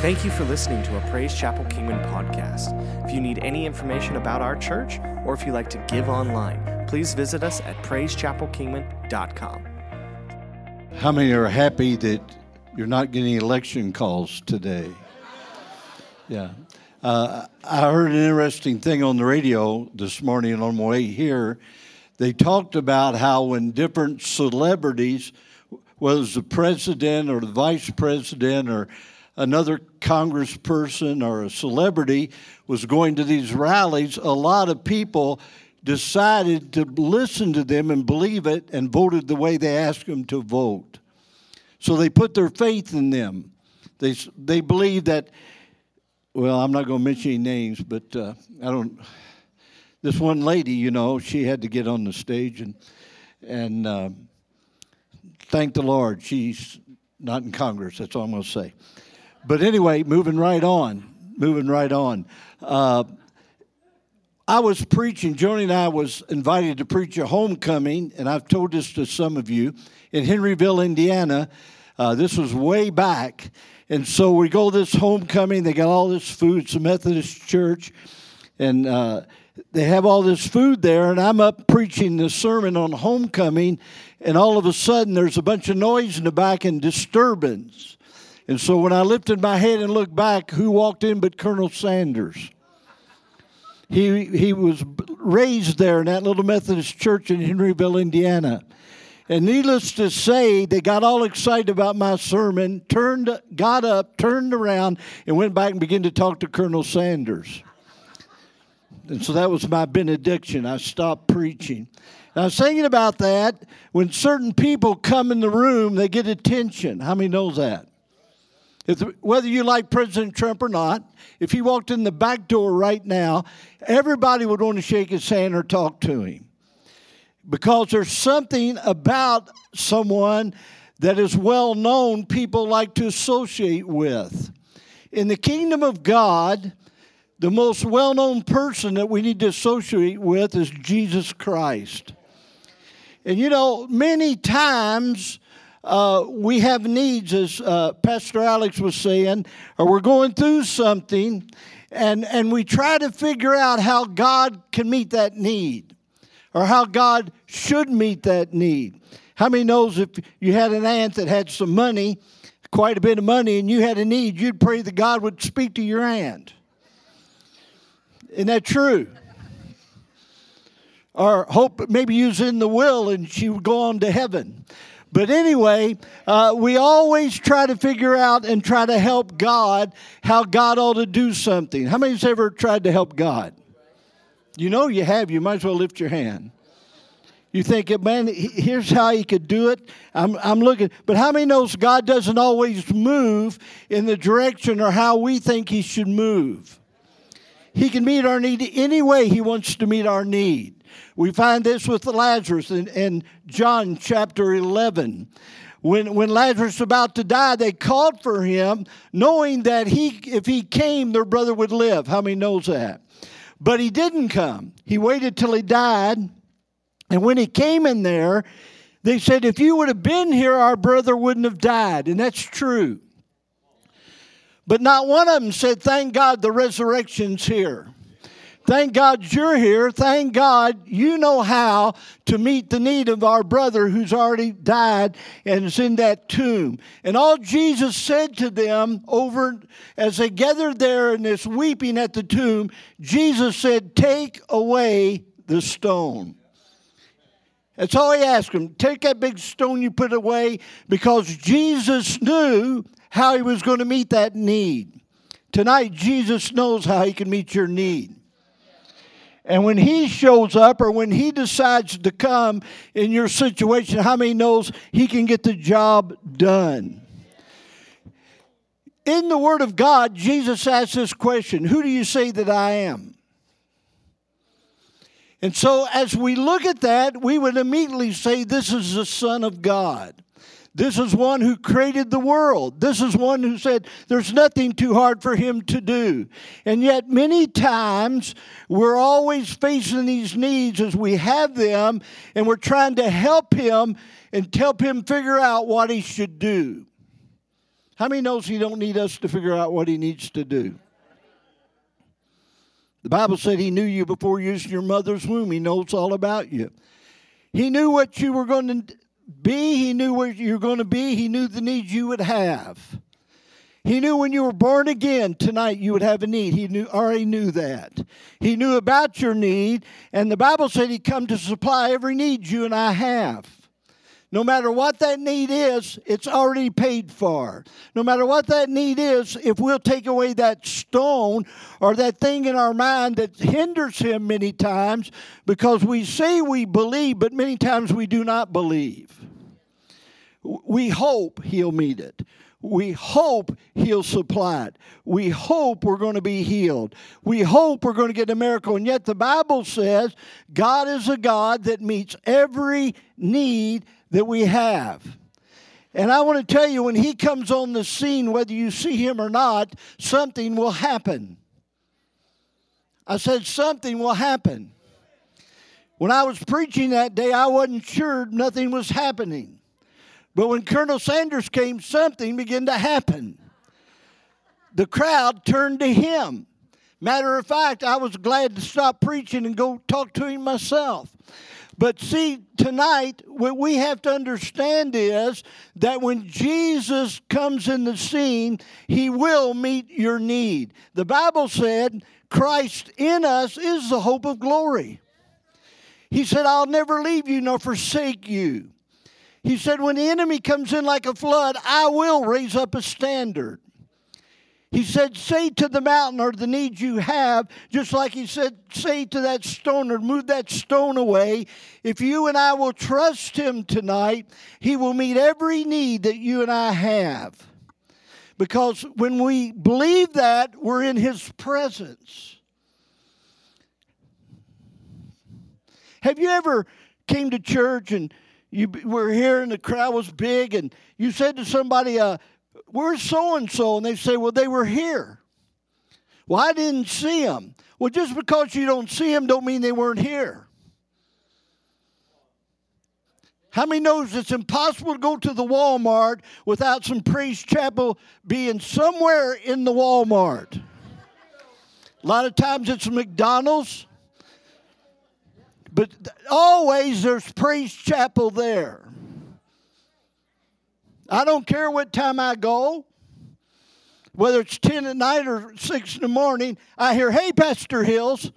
Thank you for listening to a Praise Chapel Kingman podcast. If you need any information about our church or if you'd like to give online, please visit us at praisechapelkingman.com. How many are happy that you're not getting election calls today? Yeah. Uh, I heard an interesting thing on the radio this morning on my way here. They talked about how when different celebrities, whether it's the president or the vice president or another congressperson or a celebrity was going to these rallies, a lot of people decided to listen to them and believe it and voted the way they asked them to vote. So they put their faith in them. They, they believe that, well, I'm not going to mention any names, but uh, I don't. This one lady, you know, she had to get on the stage and, and uh, thank the Lord, she's not in Congress. That's all I'm going to say. But anyway, moving right on, moving right on. Uh, I was preaching, Joni and I was invited to preach a homecoming, and I've told this to some of you, in Henryville, Indiana. Uh, this was way back. And so we go this homecoming, they got all this food, it's a Methodist church, and uh, they have all this food there, and I'm up preaching the sermon on homecoming, and all of a sudden there's a bunch of noise in the back and disturbance. And so when I lifted my head and looked back, who walked in but Colonel Sanders? He, he was raised there in that little Methodist church in Henryville, Indiana. And needless to say, they got all excited about my sermon, turned, got up, turned around, and went back and began to talk to Colonel Sanders. And so that was my benediction. I stopped preaching. And I was thinking about that. When certain people come in the room, they get attention. How many knows that? If, whether you like President Trump or not, if he walked in the back door right now, everybody would want to shake his hand or talk to him. Because there's something about someone that is well known, people like to associate with. In the kingdom of God, the most well known person that we need to associate with is Jesus Christ. And you know, many times uh, we have needs, as uh, Pastor Alex was saying, or we're going through something, and, and we try to figure out how God can meet that need, or how God should meet that need. How many knows if you had an aunt that had some money, quite a bit of money, and you had a need, you'd pray that God would speak to your aunt? Isn't that true? Or hope maybe was in the will and she would go on to heaven. But anyway, uh, we always try to figure out and try to help God how God ought to do something. How many's ever tried to help God? You know you have. You might as well lift your hand. You think, man, here's how he could do it. I'm, I'm looking. But how many knows God doesn't always move in the direction or how we think he should move? He can meet our need any way he wants to meet our need. We find this with Lazarus in, in John chapter 11. When, when Lazarus was about to die, they called for him, knowing that he, if he came, their brother would live. How many knows that? But he didn't come. He waited till he died. And when he came in there, they said, If you would have been here, our brother wouldn't have died. And that's true. But not one of them said, Thank God the resurrection's here. Thank God you're here. Thank God you know how to meet the need of our brother who's already died and is in that tomb. And all Jesus said to them over as they gathered there and this weeping at the tomb, Jesus said, Take away the stone. That's all he asked them. Take that big stone you put away because Jesus knew how he was going to meet that need. Tonight, Jesus knows how he can meet your need. And when he shows up or when he decides to come in your situation, how many knows he can get the job done? In the Word of God, Jesus asks this question Who do you say that I am? And so, as we look at that, we would immediately say, This is the Son of God. This is one who created the world. This is one who said there's nothing too hard for him to do. And yet, many times, we're always facing these needs as we have them, and we're trying to help him and help him figure out what he should do. How many knows he don't need us to figure out what he needs to do? The Bible said he knew you before you was in your mother's womb. He knows all about you. He knew what you were going to be. He knew where you were going to be. He knew the needs you would have. He knew when you were born again tonight you would have a need. He knew already knew that. He knew about your need, and the Bible said he'd come to supply every need you and I have. No matter what that need is, it's already paid for. No matter what that need is, if we'll take away that stone or that thing in our mind that hinders him many times because we say we believe, but many times we do not believe. We hope he'll meet it. We hope He'll supply it. We hope we're going to be healed. We hope we're going to get a miracle. And yet the Bible says God is a God that meets every need that we have. And I want to tell you, when He comes on the scene, whether you see Him or not, something will happen. I said, something will happen. When I was preaching that day, I wasn't sure nothing was happening. But when Colonel Sanders came, something began to happen. The crowd turned to him. Matter of fact, I was glad to stop preaching and go talk to him myself. But see, tonight, what we have to understand is that when Jesus comes in the scene, he will meet your need. The Bible said, Christ in us is the hope of glory. He said, I'll never leave you nor forsake you. He said, When the enemy comes in like a flood, I will raise up a standard. He said, Say to the mountain or the need you have, just like he said, Say to that stone or move that stone away. If you and I will trust him tonight, he will meet every need that you and I have. Because when we believe that, we're in his presence. Have you ever came to church and you were here and the crowd was big, and you said to somebody, uh, Where's so and so? And they say, Well, they were here. Well, I didn't see them. Well, just because you don't see them don't mean they weren't here. How many knows it's impossible to go to the Walmart without some Praise Chapel being somewhere in the Walmart? A lot of times it's McDonald's. But always there's Praise Chapel there. I don't care what time I go, whether it's 10 at night or 6 in the morning, I hear, hey, Pastor Hills.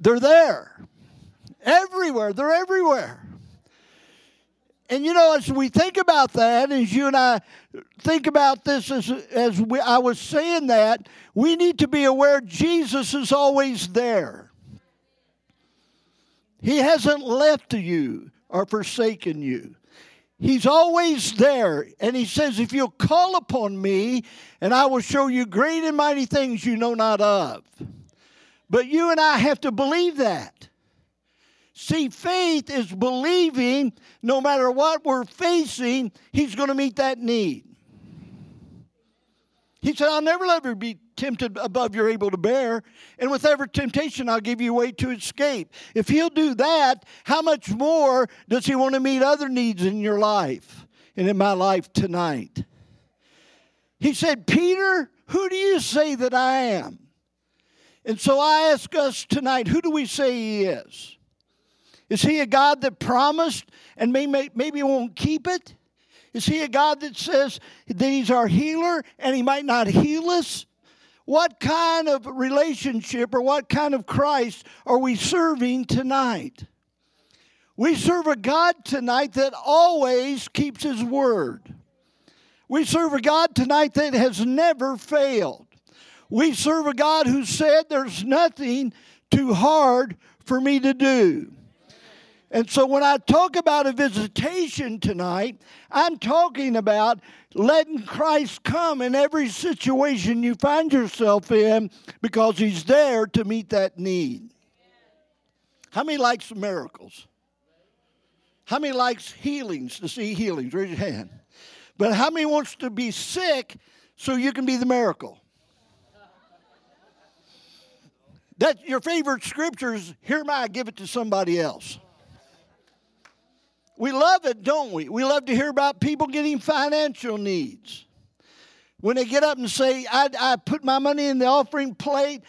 They're there. Everywhere. They're everywhere. And you know, as we think about that, as you and I think about this, as, as we, I was saying that, we need to be aware Jesus is always there. He hasn't left you or forsaken you. He's always there. And he says, If you'll call upon me, and I will show you great and mighty things you know not of. But you and I have to believe that. See, faith is believing no matter what we're facing, He's going to meet that need. He said, I'll never let you be tempted above you're able to bear, and with every temptation, I'll give you a way to escape. If He'll do that, how much more does He want to meet other needs in your life and in my life tonight? He said, Peter, who do you say that I am? And so I ask us tonight, who do we say He is? Is He a God that promised and may, maybe won't keep it? Is He a God that says that He's our healer and He might not heal us? What kind of relationship or what kind of Christ are we serving tonight? We serve a God tonight that always keeps His word. We serve a God tonight that has never failed. We serve a God who said, There's nothing too hard for me to do. And so when I talk about a visitation tonight, I'm talking about letting Christ come in every situation you find yourself in because he's there to meet that need. How many likes miracles? How many likes healings to see healings? Raise your hand. But how many wants to be sick so you can be the miracle? That your favorite scriptures, here I give it to somebody else. We love it, don't we? We love to hear about people getting financial needs. When they get up and say, I, I put my money in the offering plate,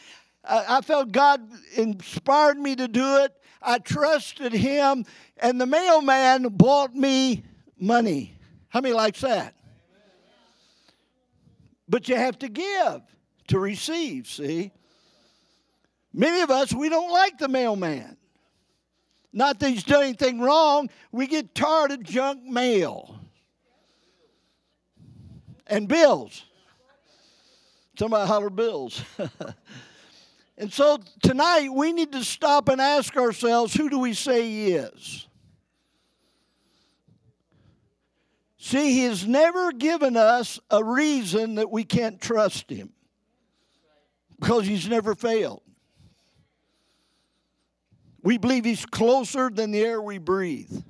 I, I felt God inspired me to do it. I trusted Him, and the mailman bought me money. How many likes that? But you have to give to receive, see? Many of us, we don't like the mailman. Not that he's done anything wrong, we get tired of junk mail and bills. Somebody holler bills. and so tonight we need to stop and ask ourselves who do we say he is? See, he has never given us a reason that we can't trust him because he's never failed. We believe he's closer than the air we breathe.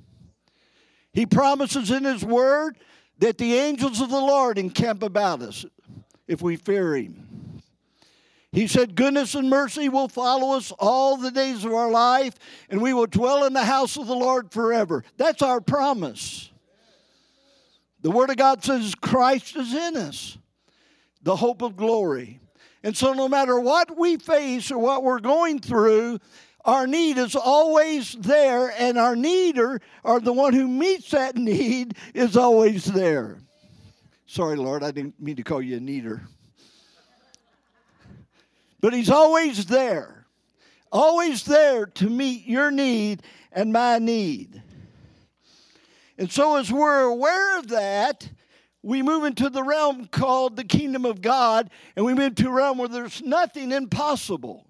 He promises in his word that the angels of the Lord encamp about us if we fear him. He said, Goodness and mercy will follow us all the days of our life, and we will dwell in the house of the Lord forever. That's our promise. The Word of God says Christ is in us, the hope of glory. And so, no matter what we face or what we're going through, our need is always there, and our needer, or the one who meets that need, is always there. Sorry, Lord, I didn't mean to call you a needer. But He's always there, always there to meet your need and my need. And so, as we're aware of that, we move into the realm called the kingdom of God, and we move to a realm where there's nothing impossible.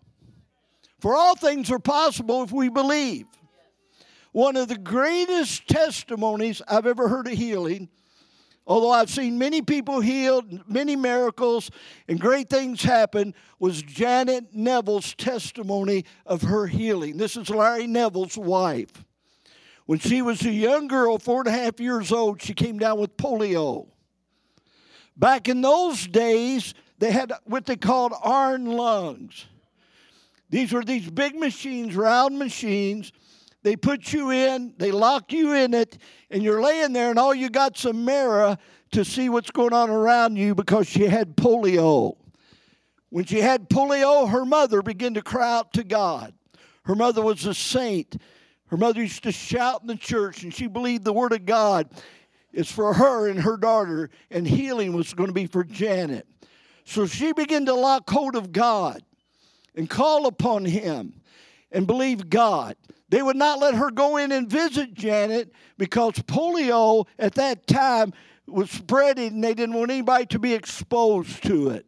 For all things are possible if we believe. One of the greatest testimonies I've ever heard of healing, although I've seen many people healed, many miracles, and great things happen, was Janet Neville's testimony of her healing. This is Larry Neville's wife. When she was a young girl, four and a half years old, she came down with polio. Back in those days, they had what they called iron lungs. These were these big machines, round machines. They put you in, they lock you in it, and you're laying there, and all you got's a mirror to see what's going on around you because she had polio. When she had polio, her mother began to cry out to God. Her mother was a saint. Her mother used to shout in the church, and she believed the Word of God is for her and her daughter, and healing was going to be for Janet. So she began to lock hold of God and call upon him and believe God. They would not let her go in and visit Janet because polio at that time was spreading and they didn't want anybody to be exposed to it.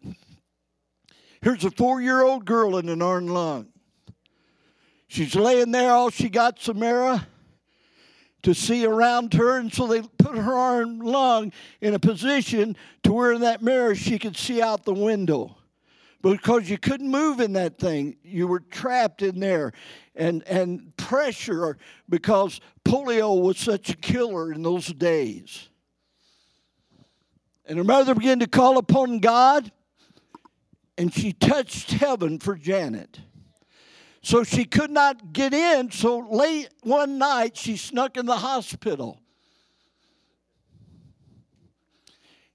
Here's a four year old girl in an iron lung. She's laying there, all she got Samara to see around her, and so they put her iron lung in a position to where in that mirror she could see out the window because you couldn't move in that thing. You were trapped in there. And, and pressure because polio was such a killer in those days. And her mother began to call upon God, and she touched heaven for Janet. So she could not get in, so late one night she snuck in the hospital.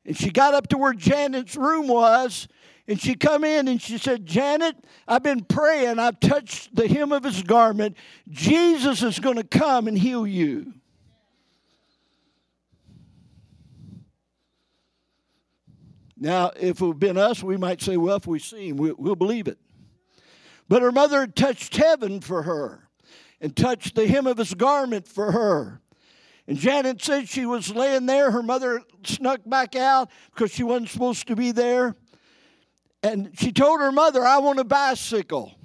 And she got up to where Janet's room was, and she come in and she said, Janet, I've been praying. I've touched the hem of his garment. Jesus is going to come and heal you. Now, if it had been us, we might say, well, if we see him, we'll believe it. But her mother had touched heaven for her and touched the hem of his garment for her. And Janet said she was laying there. Her mother snuck back out because she wasn't supposed to be there. And she told her mother, I want a bicycle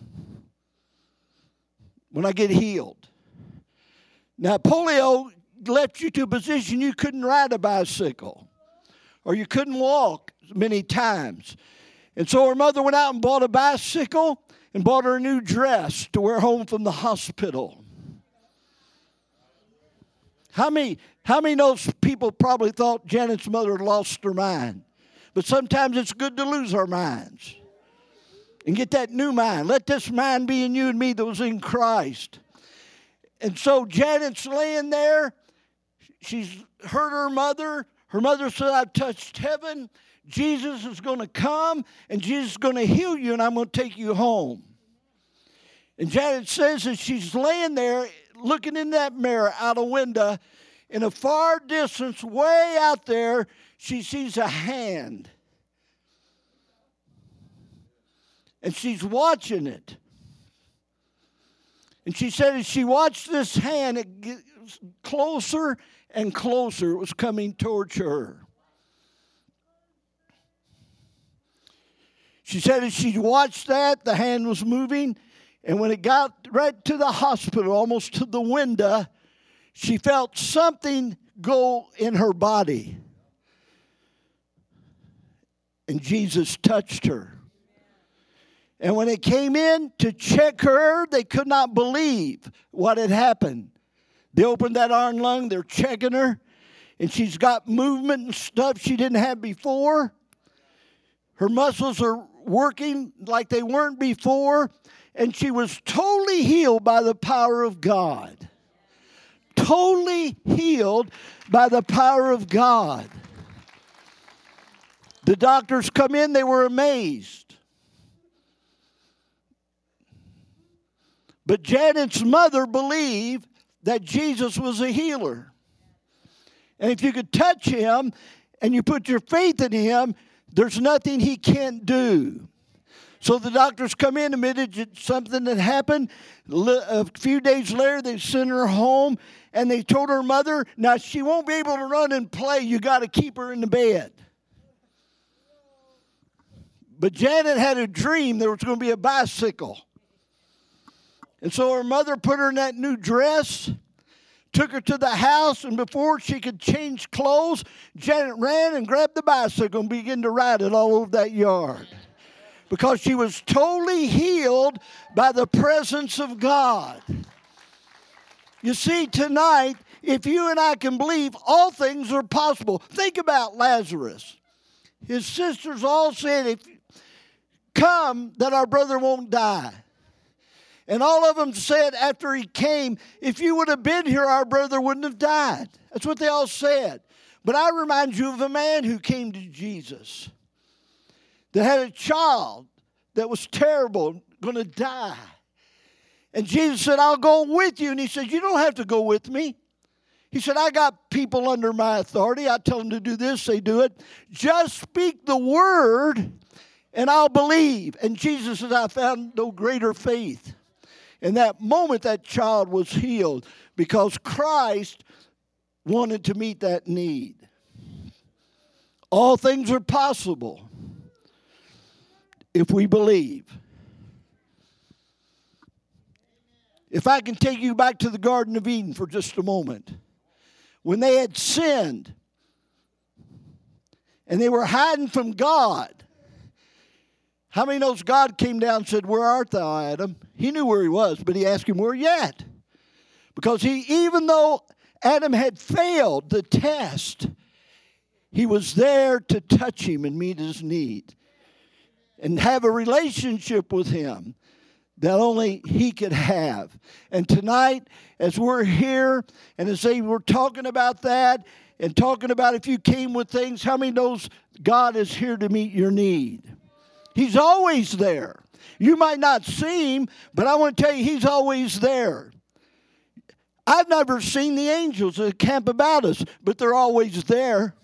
when I get healed. Now, polio left you to a position you couldn't ride a bicycle or you couldn't walk many times. And so her mother went out and bought a bicycle and bought her a new dress to wear home from the hospital. How many, how many of those people probably thought Janet's mother lost her mind? But sometimes it's good to lose our minds and get that new mind. Let this mind be in you and me that was in Christ. And so Janet's laying there. She's heard her mother. Her mother said, I've touched heaven. Jesus is going to come and Jesus is going to heal you and I'm going to take you home. And Janet says that she's laying there looking in that mirror out a window. In a far distance, way out there, she sees a hand. And she's watching it. And she said as she watched this hand, it gets closer and closer. It was coming towards her. She said as she watched that, the hand was moving. And when it got right to the hospital, almost to the window, she felt something go in her body. And Jesus touched her. And when they came in to check her, they could not believe what had happened. They opened that iron lung, they're checking her, and she's got movement and stuff she didn't have before. Her muscles are working like they weren't before, and she was totally healed by the power of God. Totally healed by the power of God. The doctors come in, they were amazed. But Janet's mother believed that Jesus was a healer. And if you could touch him and you put your faith in him, there's nothing he can't do. So the doctors come in, admitted something that happened. A few days later, they sent her home and they told her mother, now she won't be able to run and play. You got to keep her in the bed. But Janet had a dream there was going to be a bicycle. And so her mother put her in that new dress, took her to the house, and before she could change clothes, Janet ran and grabbed the bicycle and began to ride it all over that yard. Because she was totally healed by the presence of God. You see, tonight, if you and I can believe, all things are possible. Think about Lazarus. His sisters all said, If come, that our brother won't die. And all of them said after he came, if you would have been here, our brother wouldn't have died. That's what they all said. But I remind you of a man who came to Jesus that had a child that was terrible, going to die. And Jesus said, I'll go with you. And he said, You don't have to go with me. He said, I got people under my authority. I tell them to do this, they do it. Just speak the word, and I'll believe. And Jesus said, I found no greater faith. In that moment, that child was healed because Christ wanted to meet that need. All things are possible if we believe. If I can take you back to the Garden of Eden for just a moment, when they had sinned and they were hiding from God, how many knows God came down and said, Where art thou, Adam? He knew where he was, but he asked him, Where at? Because he, even though Adam had failed the test, he was there to touch him and meet his need and have a relationship with him that only he could have. And tonight, as we're here and as they were talking about that and talking about if you came with things, how many knows God is here to meet your need? He's always there. You might not see him, but I want to tell you, he's always there. I've never seen the angels that camp about us, but they're always there.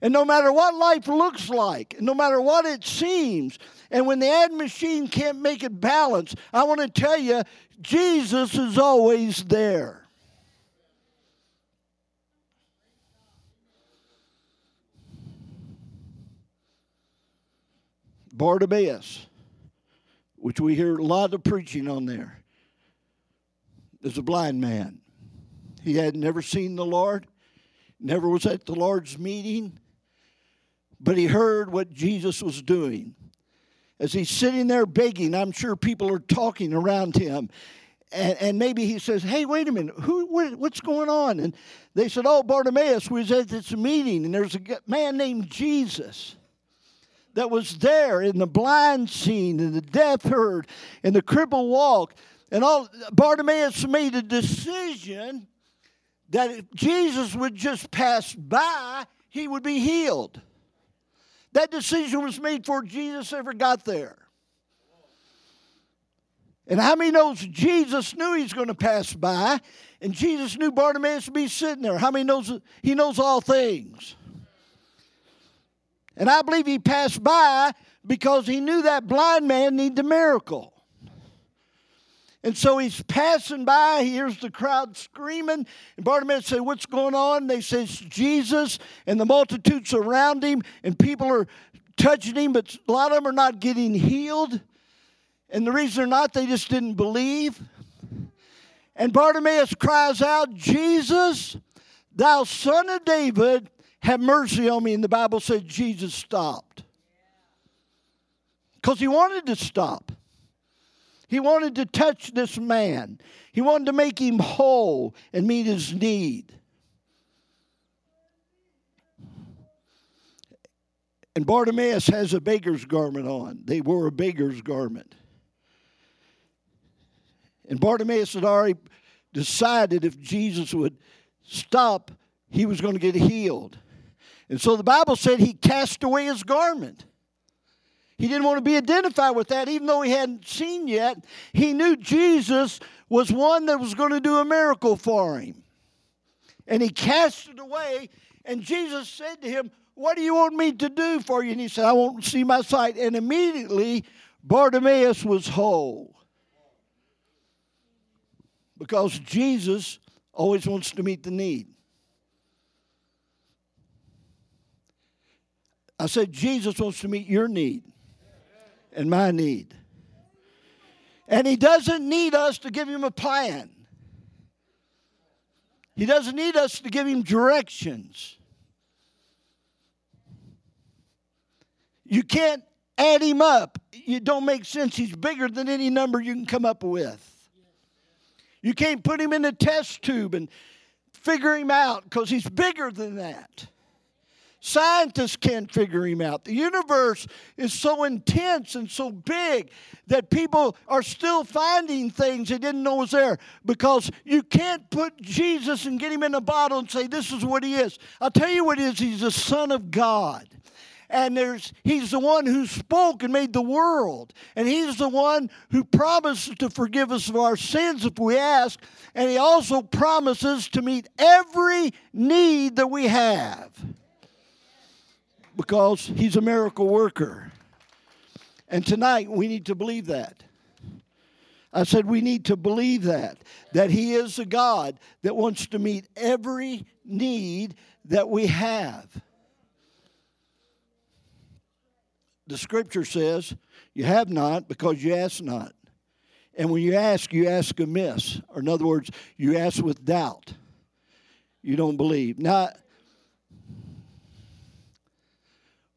And no matter what life looks like, no matter what it seems, and when the ad machine can't make it balance, I want to tell you, Jesus is always there. Bartimaeus, which we hear a lot of preaching on there, is a blind man. He had never seen the Lord, never was at the Lord's meeting, but he heard what Jesus was doing. As he's sitting there begging, I'm sure people are talking around him. And, and maybe he says, Hey, wait a minute, who, what, what's going on? And they said, Oh, Bartimaeus was at this meeting, and there's a man named Jesus that was there in the blind seen and the deaf heard and the cripple walk and all bartimaeus made a decision that if Jesus would just pass by, he would be healed. That decision was made before Jesus ever got there. And how many knows Jesus knew he's going to pass by, and Jesus knew Bartimaeus would be sitting there? How many knows he knows all things? And I believe he passed by because he knew that blind man needed a miracle. And so he's passing by, he hears the crowd screaming, and Bartimaeus say, What's going on? And they say, Jesus, and the multitude surround him, and people are touching him, but a lot of them are not getting healed. And the reason they're not, they just didn't believe. And Bartimaeus cries out, Jesus, thou son of David, have mercy on me. And the Bible said Jesus stopped. Because he wanted to stop. He wanted to touch this man. He wanted to make him whole and meet his need. And Bartimaeus has a beggar's garment on. They wore a beggar's garment. And Bartimaeus had already decided if Jesus would stop, he was going to get healed. And so the Bible said he cast away his garment. He didn't want to be identified with that, even though he hadn't seen yet. He knew Jesus was one that was going to do a miracle for him. And he cast it away, and Jesus said to him, What do you want me to do for you? And he said, I want to see my sight. And immediately Bartimaeus was whole because Jesus always wants to meet the need. I said, Jesus wants to meet your need and my need. And He doesn't need us to give Him a plan, He doesn't need us to give Him directions. You can't add Him up, it don't make sense. He's bigger than any number you can come up with. You can't put him in a test tube and figure him out because he's bigger than that. Scientists can't figure him out. The universe is so intense and so big that people are still finding things they didn't know was there because you can't put Jesus and get him in a bottle and say, This is what he is. I'll tell you what he is. He's the Son of God and there's he's the one who spoke and made the world and he's the one who promises to forgive us of our sins if we ask and he also promises to meet every need that we have because he's a miracle worker and tonight we need to believe that I said we need to believe that, that He is a God that wants to meet every need that we have. the scripture says, you have not because you ask not. And when you ask, you ask amiss. Or in other words, you ask with doubt. You don't believe. Now,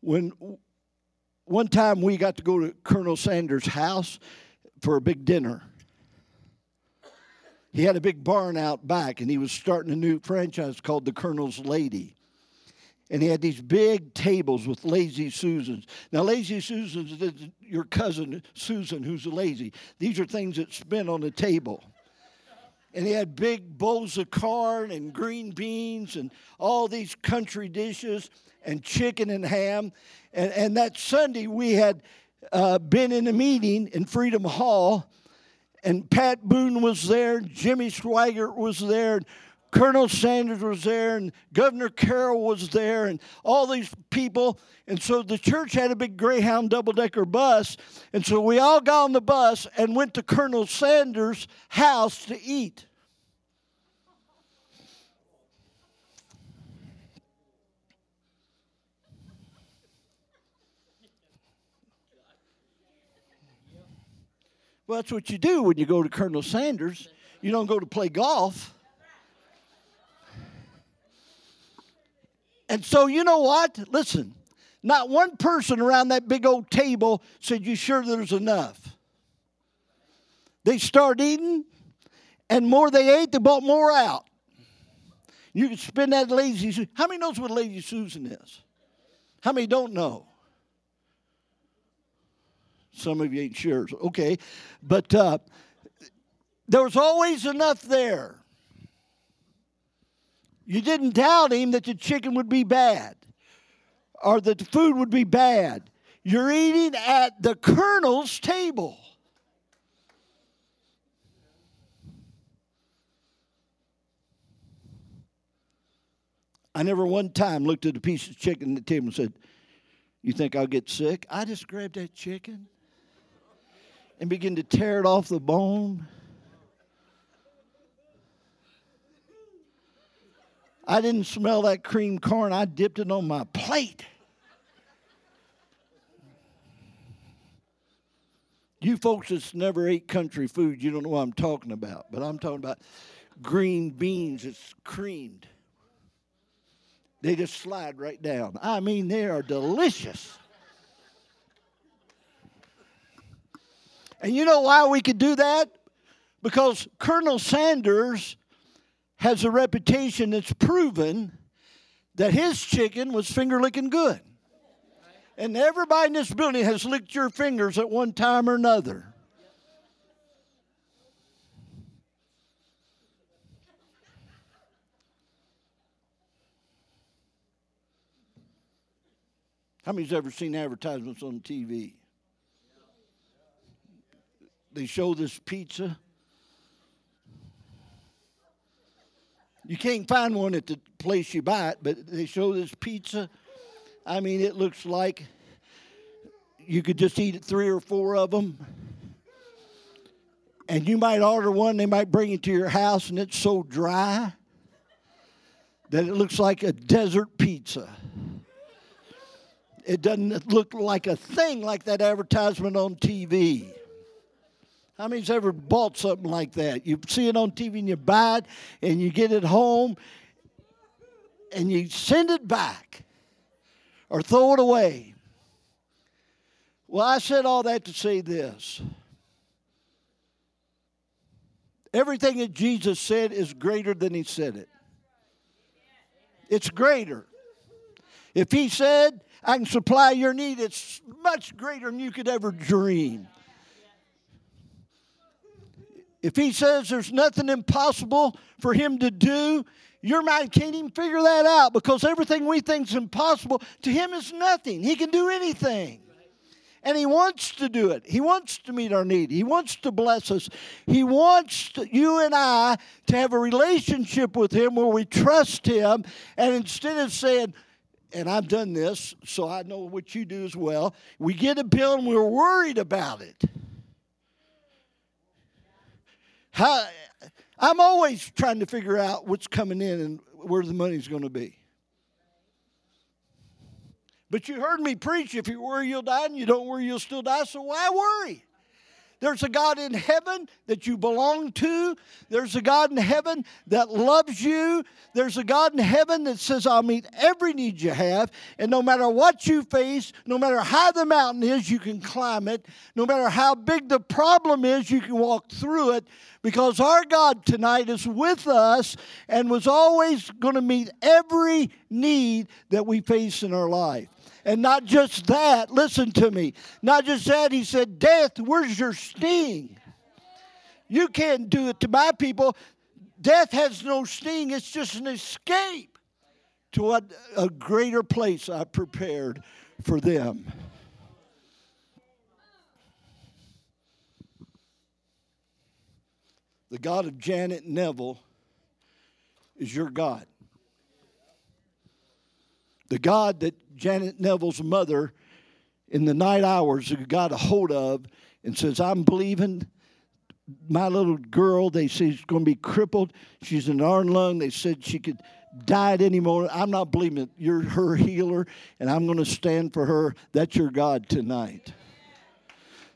when one time we got to go to Colonel Sanders' house for a big dinner. He had a big barn out back, and he was starting a new franchise called the Colonel's Lady and he had these big tables with lazy Susans. Now, lazy Susans is your cousin Susan who's lazy. These are things that spin on the table. And he had big bowls of corn and green beans and all these country dishes and chicken and ham. And, and that Sunday, we had uh, been in a meeting in Freedom Hall, and Pat Boone was there, Jimmy Swaggart was there, Colonel Sanders was there, and Governor Carroll was there, and all these people. And so the church had a big Greyhound double decker bus. And so we all got on the bus and went to Colonel Sanders' house to eat. Well, that's what you do when you go to Colonel Sanders. You don't go to play golf. And so, you know what? Listen, not one person around that big old table said, You sure there's enough? They started eating, and more they ate, they bought more out. You can spend that lazy Susan. How many knows what lazy Susan is? How many don't know? Some of you ain't sure. Okay. But uh, there was always enough there. You didn't doubt him that the chicken would be bad or that the food would be bad. You're eating at the colonel's table. I never one time looked at a piece of chicken at the table and said, You think I'll get sick? I just grabbed that chicken and begin to tear it off the bone. I didn't smell that cream corn. I dipped it on my plate. You folks that's never ate country food, you don't know what I'm talking about. But I'm talking about green beans that's creamed. They just slide right down. I mean, they are delicious. And you know why we could do that? Because Colonel Sanders has a reputation that's proven that his chicken was finger licking good. And everybody in this building has licked your fingers at one time or another. How many's ever seen advertisements on TV? They show this pizza. You can't find one at the place you buy it, but they show this pizza I mean, it looks like you could just eat three or four of them. And you might order one, they might bring it to your house, and it's so dry that it looks like a desert pizza. It doesn't look like a thing like that advertisement on TV. How many's ever bought something like that? You see it on TV and you buy it and you get it home and you send it back or throw it away. Well, I said all that to say this. Everything that Jesus said is greater than he said it. It's greater. If he said, I can supply your need, it's much greater than you could ever dream. If he says there's nothing impossible for him to do, your mind can't even figure that out because everything we think is impossible to him is nothing. He can do anything. And he wants to do it. He wants to meet our need. He wants to bless us. He wants to, you and I to have a relationship with him where we trust him. And instead of saying, and I've done this, so I know what you do as well, we get a bill and we're worried about it. How, I'm always trying to figure out what's coming in and where the money's going to be. But you heard me preach if you worry, you'll die, and you don't worry, you'll still die, so why worry? There's a God in heaven that you belong to. There's a God in heaven that loves you. There's a God in heaven that says, I'll meet every need you have. And no matter what you face, no matter how the mountain is, you can climb it. No matter how big the problem is, you can walk through it because our God tonight is with us and was always going to meet every need that we face in our life. And not just that, listen to me. Not just that, he said, Death, where's your sting? You can't do it to my people. Death has no sting, it's just an escape to what a greater place I prepared for them. The God of Janet Neville is your God. The God that Janet Neville's mother in the night hours got a hold of and says, I'm believing my little girl, they say she's going to be crippled. She's in an iron lung. They said she could die at any moment. I'm not believing it. You're her healer, and I'm going to stand for her. That's your God tonight.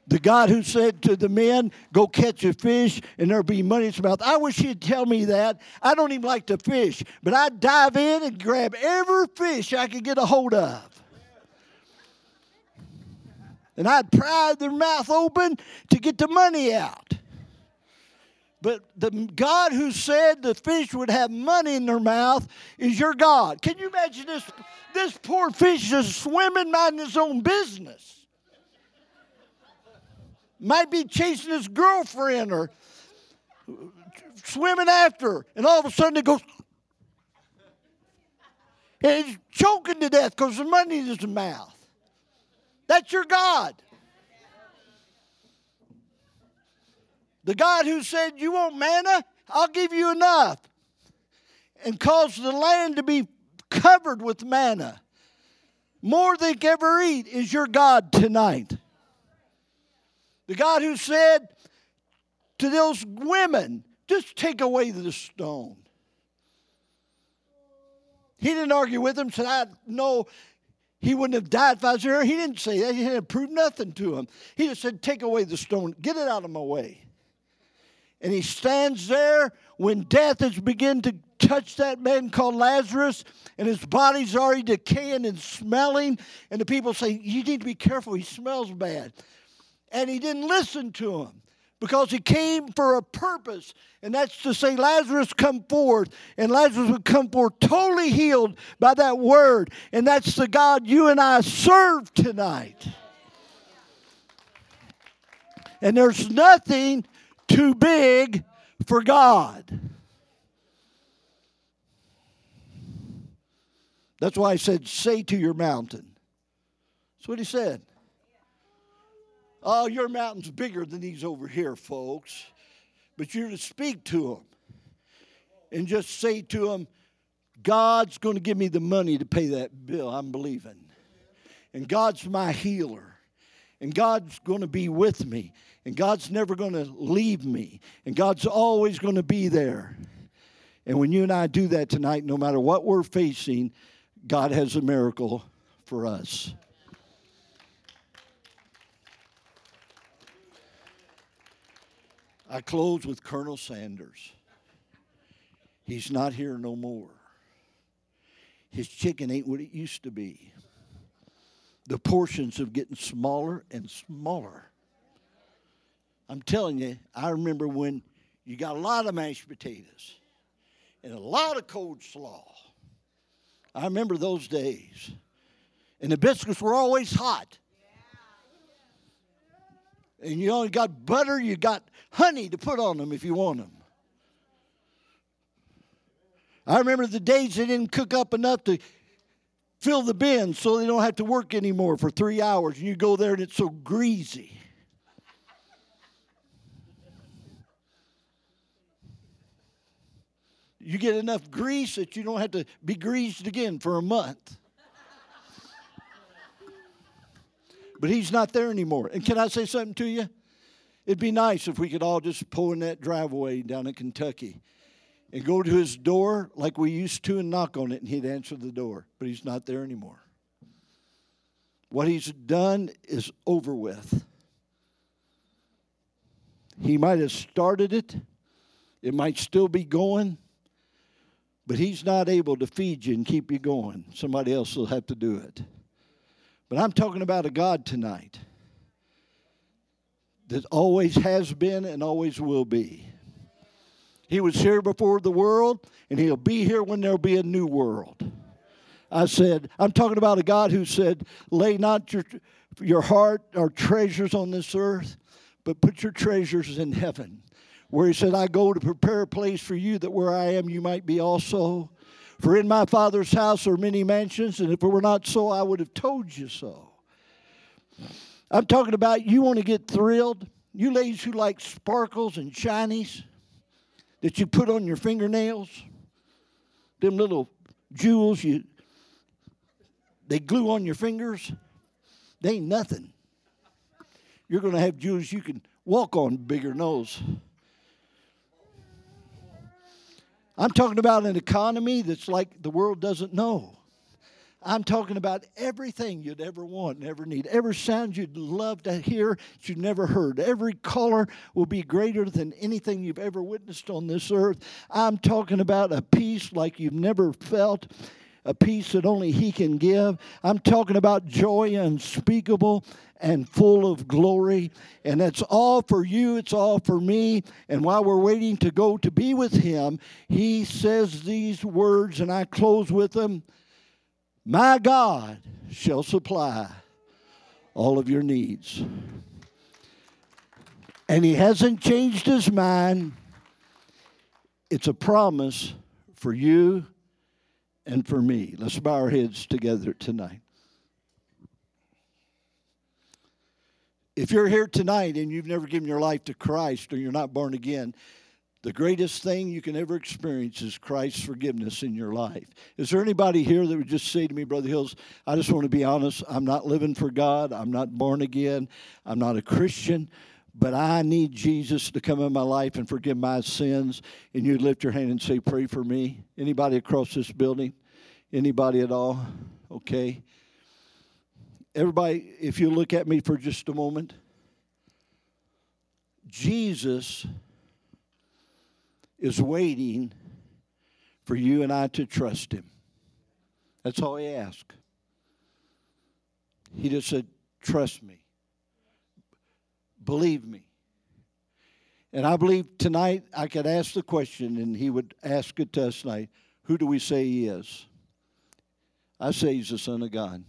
The God who said to the men, Go catch a fish and there'll be money in his mouth. I wish he'd tell me that. I don't even like to fish, but I'd dive in and grab every fish I could get a hold of. And I'd pry their mouth open to get the money out. But the God who said the fish would have money in their mouth is your God. Can you imagine this? This poor fish just swimming, minding his own business might be chasing his girlfriend or swimming after her, and all of a sudden it goes. And he's choking to death because the money in his mouth. That's your God. The God who said, You want manna? I'll give you enough. And caused the land to be covered with manna. More than can ever eat is your God tonight. The God who said to those women, just take away the stone. He didn't argue with them, said, I know he wouldn't have died if I was there. He didn't say that. He didn't prove nothing to him. He just said, Take away the stone, get it out of my way. And he stands there when death has begun to touch that man called Lazarus, and his body's already decaying and smelling. And the people say, You need to be careful, he smells bad. And he didn't listen to him because he came for a purpose, and that's to say, Lazarus come forth, and Lazarus would come forth totally healed by that word, and that's the God you and I serve tonight. And there's nothing too big for God. That's why I said, say to your mountain. That's what he said. Oh, your mountain's bigger than these over here, folks. But you're to speak to them and just say to them, God's going to give me the money to pay that bill. I'm believing. And God's my healer. And God's going to be with me. And God's never going to leave me. And God's always going to be there. And when you and I do that tonight, no matter what we're facing, God has a miracle for us. I close with Colonel Sanders. He's not here no more. His chicken ain't what it used to be. The portions are getting smaller and smaller. I'm telling you, I remember when you got a lot of mashed potatoes and a lot of cold slaw. I remember those days. And the biscuits were always hot and you only got butter, you got honey to put on them if you want them. I remember the days they didn't cook up enough to fill the bins so they don't have to work anymore for three hours, and you go there and it's so greasy. You get enough grease that you don't have to be greased again for a month. But he's not there anymore. And can I say something to you? It'd be nice if we could all just pull in that driveway down in Kentucky and go to his door like we used to and knock on it, and he'd answer the door. But he's not there anymore. What he's done is over with. He might have started it, it might still be going, but he's not able to feed you and keep you going. Somebody else will have to do it. But I'm talking about a God tonight that always has been and always will be. He was here before the world, and he'll be here when there'll be a new world. I said, I'm talking about a God who said, Lay not your, your heart or treasures on this earth, but put your treasures in heaven. Where he said, I go to prepare a place for you that where I am you might be also. For in my Father's house are many mansions, and if it were not so, I would have told you so. I'm talking about you want to get thrilled. You ladies who like sparkles and shinies that you put on your fingernails, them little jewels you they glue on your fingers, they ain't nothing. You're going to have jewels you can walk on bigger nose. I'm talking about an economy that's like the world doesn't know. I'm talking about everything you'd ever want and ever need. Every sound you'd love to hear that you've never heard. Every color will be greater than anything you've ever witnessed on this earth. I'm talking about a peace like you've never felt a peace that only He can give. I'm talking about joy unspeakable and full of glory. And that's all for you, it's all for me. And while we're waiting to go to be with Him, He says these words, and I close with them My God shall supply all of your needs. And He hasn't changed His mind. It's a promise for you and for me. Let's bow our heads together tonight. If you're here tonight and you've never given your life to Christ or you're not born again, the greatest thing you can ever experience is Christ's forgiveness in your life. Is there anybody here that would just say to me, Brother Hills, I just want to be honest. I'm not living for God. I'm not born again. I'm not a Christian, but I need Jesus to come in my life and forgive my sins. And you'd lift your hand and say, Pray for me. Anybody across this building? Anybody at all? Okay. Everybody, if you look at me for just a moment, Jesus is waiting for you and I to trust him. That's all he asked. He just said, Trust me. Believe me. And I believe tonight I could ask the question, and he would ask it to us tonight Who do we say he is? I say he's the Son of God.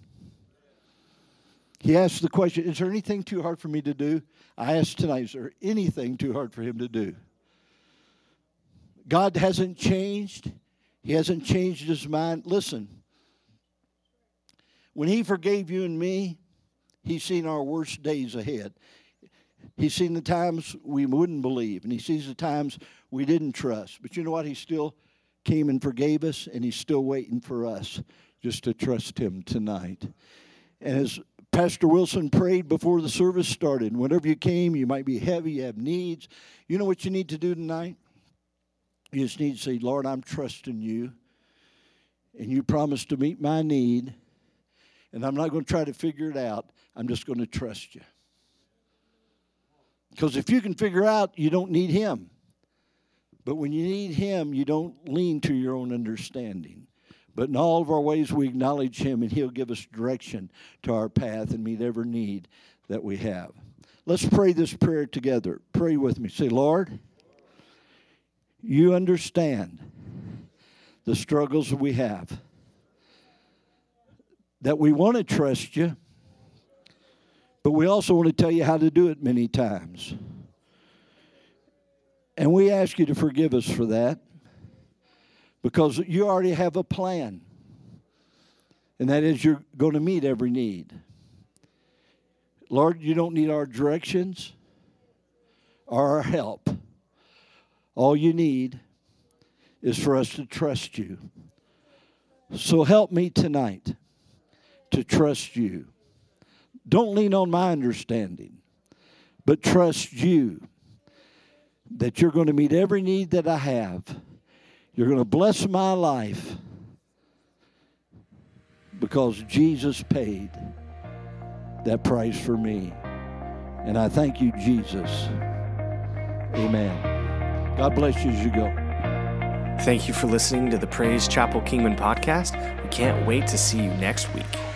He asked the question Is there anything too hard for me to do? I asked tonight Is there anything too hard for him to do? God hasn't changed. He hasn't changed his mind. Listen, when he forgave you and me, he's seen our worst days ahead. He's seen the times we wouldn't believe, and he sees the times we didn't trust. But you know what? He still came and forgave us, and he's still waiting for us just to trust him tonight. And as Pastor Wilson prayed before the service started, whenever you came, you might be heavy, you have needs. You know what you need to do tonight? You just need to say, Lord, I'm trusting you. And you promised to meet my need. And I'm not going to try to figure it out. I'm just going to trust you. Because if you can figure out, you don't need Him. But when you need Him, you don't lean to your own understanding. But in all of our ways, we acknowledge Him, and He'll give us direction to our path and meet every need that we have. Let's pray this prayer together. Pray with me. Say, Lord, you understand the struggles we have. That we want to trust you, but we also want to tell you how to do it many times. And we ask you to forgive us for that because you already have a plan. And that is you're going to meet every need. Lord, you don't need our directions or our help. All you need is for us to trust you. So help me tonight to trust you. Don't lean on my understanding, but trust you that you're going to meet every need that I have. You're going to bless my life because Jesus paid that price for me. And I thank you, Jesus. Amen. God bless you as you go. Thank you for listening to the Praise Chapel Kingman podcast. We can't wait to see you next week.